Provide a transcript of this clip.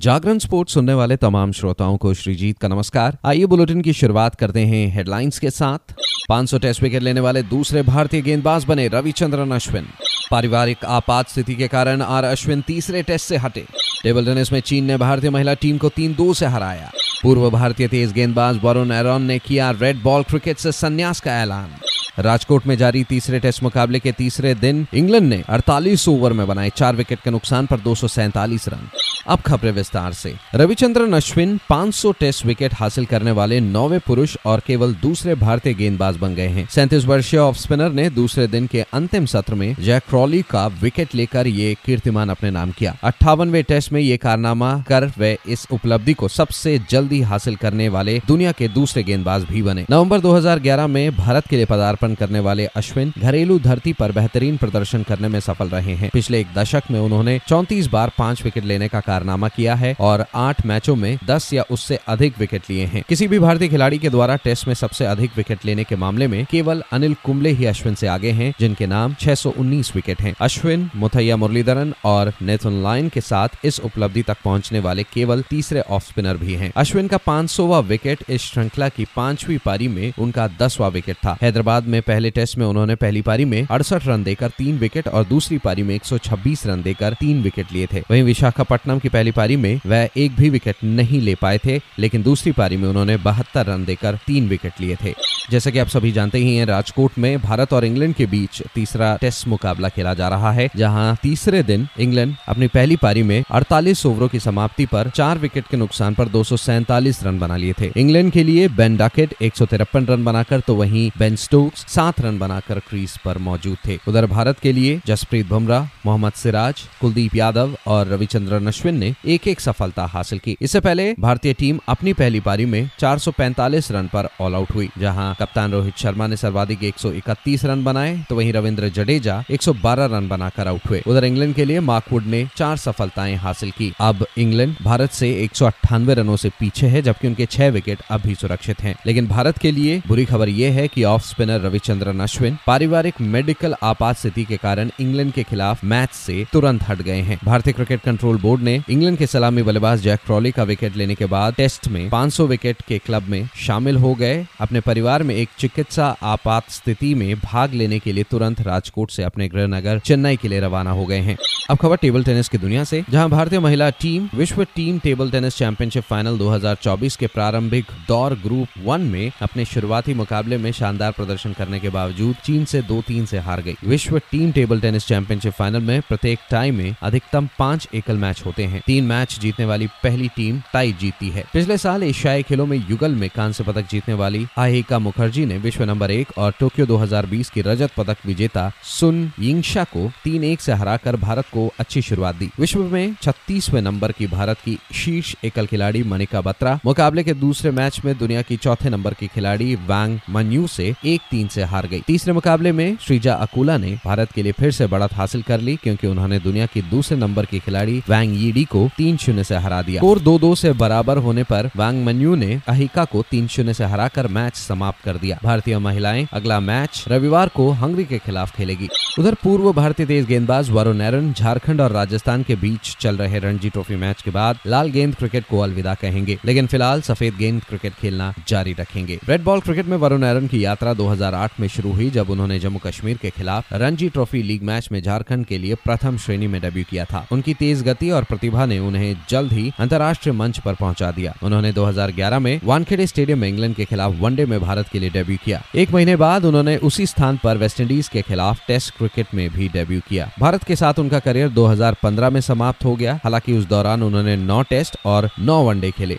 जागरण sports सुनने वाले तमाम श्रोताओं को श्रीजीत का नमस्कार। आइए बुलेटिन की शुरुआत करते हैं हेडलाइंस के साथ। 500 टेस्ट विकेट लेने वाले दूसरे भारतीय गेंदबाज बने रविचंद्रन अश्विन। पारिवारिक आपात स्थिति के कारण आर अश्विन तीसरे टेस्ट से हटे। टेबल टेनिस में चीन ने भारतीय महिला टीम को तीन दो से हराया। पूर्व भारतीय तेज गेंदबाज वरुण एरॉन ने किया रेड बॉल क्रिकेट से संन्यास का ऐलान। राजकोट में जारी तीसरे टेस्ट मुकाबले के तीसरे दिन इंग्लैंड ने 48 ओवर में बनाए चार विकेट के नुकसान पर दो सौ सैंतालीस रन। अब खबरें विस्तार से। रविचंद्रन अश्विन 500 टेस्ट विकेट हासिल करने वाले नौवे पुरुष और केवल दूसरे भारतीय गेंदबाज बन गए हैं। सैंतीस वर्षीय ऑफ़ स्पिनर ने दूसरे दिन के अंतिम सत्र में जैक क्रॉली का विकेट लेकर ये कीर्तिमान अपने नाम किया। अट्ठावनवे टेस्ट में ये कारनामा कर वे इस उपलब्धि को सबसे जल्दी हासिल करने वाले दुनिया के दूसरे गेंदबाज भी बने। नवंबर 2011 में भारत के लिए पदार्पण करने वाले अश्विन घरेलू धरती पर बेहतरीन प्रदर्शन करने में सफल रहे हैं। पिछले एक दशक में उन्होंने चौंतीस बार पाँच विकेट लेने का कारनामा किया है और आठ मैचों में दस या उससे अधिक विकेट लिए हैं। किसी भी भारतीय खिलाड़ी के द्वारा टेस्ट में सबसे अधिक विकेट लेने के मामले में केवल अनिल कुंबले ही अश्विन से आगे हैं, जिनके नाम 619 विकेट हैं। अश्विन, मुथैया मुरलीधरन और नेथन लाइन के साथ इस उपलब्धि तक पहुँचने वाले केवल तीसरे ऑफ़ स्पिनर भी हैं। अश्विन का पाँच विकेट इस श्रृंखला की पांचवी पारी में उनका दसवा विकेट था। हैदराबाद में पहले टेस्ट में उन्होंने पहली पारी में अड़सठ रन देकर तीन विकेट और दूसरी पारी में 126 रन देकर तीन विकेट लिए थे। वहीं विशाखापट्टनम की पहली पारी में वह एक भी विकेट नहीं ले पाए थे, लेकिन दूसरी पारी में उन्होंने बहत्तर रन देकर तीन विकेट लिए थे। जैसा कि आप सभी जानते ही हैं, राजकोट में भारत और इंग्लैंड के बीच तीसरा टेस्ट मुकाबला खेला जा रहा है, जहाँ तीसरे दिन इंग्लैंड अपनी पहली पारी में 48 ओवरों की समाप्ति पर चार विकेट के नुकसान पर दो सौ सैंतालीस रन बना लिए थे। इंग्लैंड के लिए बेन डाकेट एक सौ तिरपन रन बनाकर तो वहीं बेन स्टोक्स सात रन बनाकर क्रीज पर मौजूद थे। उधर भारत के लिए जसप्रीत बुमराह, मोहम्मद सिराज, कुलदीप यादव और रविचंद्रन अश्विन ने एक एक सफलता हासिल की। इससे पहले भारतीय टीम अपनी पहली पारी में 445 रन पर ऑल आउट हुई, जहाँ कप्तान रोहित शर्मा ने सर्वाधिक 131 रन बनाए तो वहीं रविंद्र जडेजा 112 रन बनाकर आउट हुए। उधर इंग्लैंड के लिए मार्कवुड ने चार सफलताएँ हासिल की। अब इंग्लैंड भारत से एक सौ अट्ठानवे रनों से पीछे है, जबकि उनके छह विकेट अभी सुरक्षित हैं। लेकिन भारत के लिए बुरी खबर यह है कि ऑफ़ स्पिनर रविचंद्रन अश्विन पारिवारिक मेडिकल आपात स्थिति के कारण इंग्लैंड के खिलाफ मैच से तुरंत हट गए हैं। भारतीय क्रिकेट कंट्रोल बोर्ड ने इंग्लैंड के सलामी बल्लेबाज जैक क्रॉली का विकेट लेने के बाद टेस्ट में 500 विकेट के क्लब में शामिल हो गए। अपने परिवार में एक चिकित्सा आपात स्थिति में भाग लेने के लिए तुरंत राजकोट से अपने गृह नगर चेन्नई के लिए रवाना हो गए हैं। अब खबर टेबल टेनिस की दुनिया से, जहाँ भारतीय महिला टीम विश्व team table tennis championship final 2024 के प्रारंभिक दौर ग्रुप वन में अपने शुरुआती मुकाबले में शानदार प्रदर्शन करने के बावजूद चीन से दो तीन से हार गई। विश्व team table tennis championship final में प्रत्येक टाई में अधिकतम पाँच एकल मैच होते हैं। तीन मैच जीतने वाली पहली टीम टाई जीती है। पिछले साल एशियाई खेलों में युगल में कांस्य पदक जीतने वाली आहिका मुखर्जी ने विश्व नंबर एक और टोक्यो 2020 की रजत पदक विजेता सुन यिंगशा को तीन एक से हराकर भारत को अच्छी शुरुआत दी। विश्व में छत्तीसवें नंबर की भारत की शीर्ष एकल खिलाड़ी मनिका बत्रा। मुकाबले के दूसरे मैच में दुनिया की चौथे नंबर की खिलाड़ी वैंग मनयू से एक तीन से हार गई। तीसरे मुकाबले में श्रीजा अकुला ने भारत के लिए फिर से बढ़त हासिल कर ली, क्योंकि उन्होंने दुनिया की दूसरे नंबर की खिलाड़ी वैंग यीडी को तीन शून्य से हरा दिया। स्कोर दो दो से बराबर होने पर वैंग मनयू ने अहिका को तीन शून्य से हराकर मैच समाप्त कर दिया। भारतीय महिलाएँ अगला मैच रविवार को हंगरी के खिलाफ खेलेगी। उधर पूर्व भारतीय तेज गेंदबाज वरुण एरन झारखंड और राजस्थान के बीच चल रहे रणजी ट्रॉफी मैच के बाद लाल गेंद क्रिकेट को अलविदा कहेंगे, लेकिन फ़िलहाल सफ़ेद गेंद क्रिकेट खेलना जारी रखेंगे। रेड बॉल क्रिकेट में वरुण एरन की यात्रा 2008 में शुरू हुई जब उन्होंने जम्मू कश्मीर के खिलाफ रणजी ट्रॉफी लीग मैच में झारखंड के लिए प्रथम श्रेणी में डेब्यू किया था। उनकी तेज गति और प्रतिभा ने उन्हें जल्द ही अंतर्राष्ट्रीय मंच पर पहुँचा दिया। उन्होंने 2011 में वानखेड़े स्टेडियम में इंग्लैंड के खिलाफ वनडे में भारत के लिए डेब्यू किया। एक महीने बाद उन्होंने उसी स्थान पर वेस्टइंडीज के खिलाफ टेस्ट क्रिकेट में भी डेब्यू किया। भारत के साथ उनका करियर 2015 में समाप्त हो गया। हालाँकि उस दौरान उन्होंने नौ टेस्ट और नौ वनडे खेले।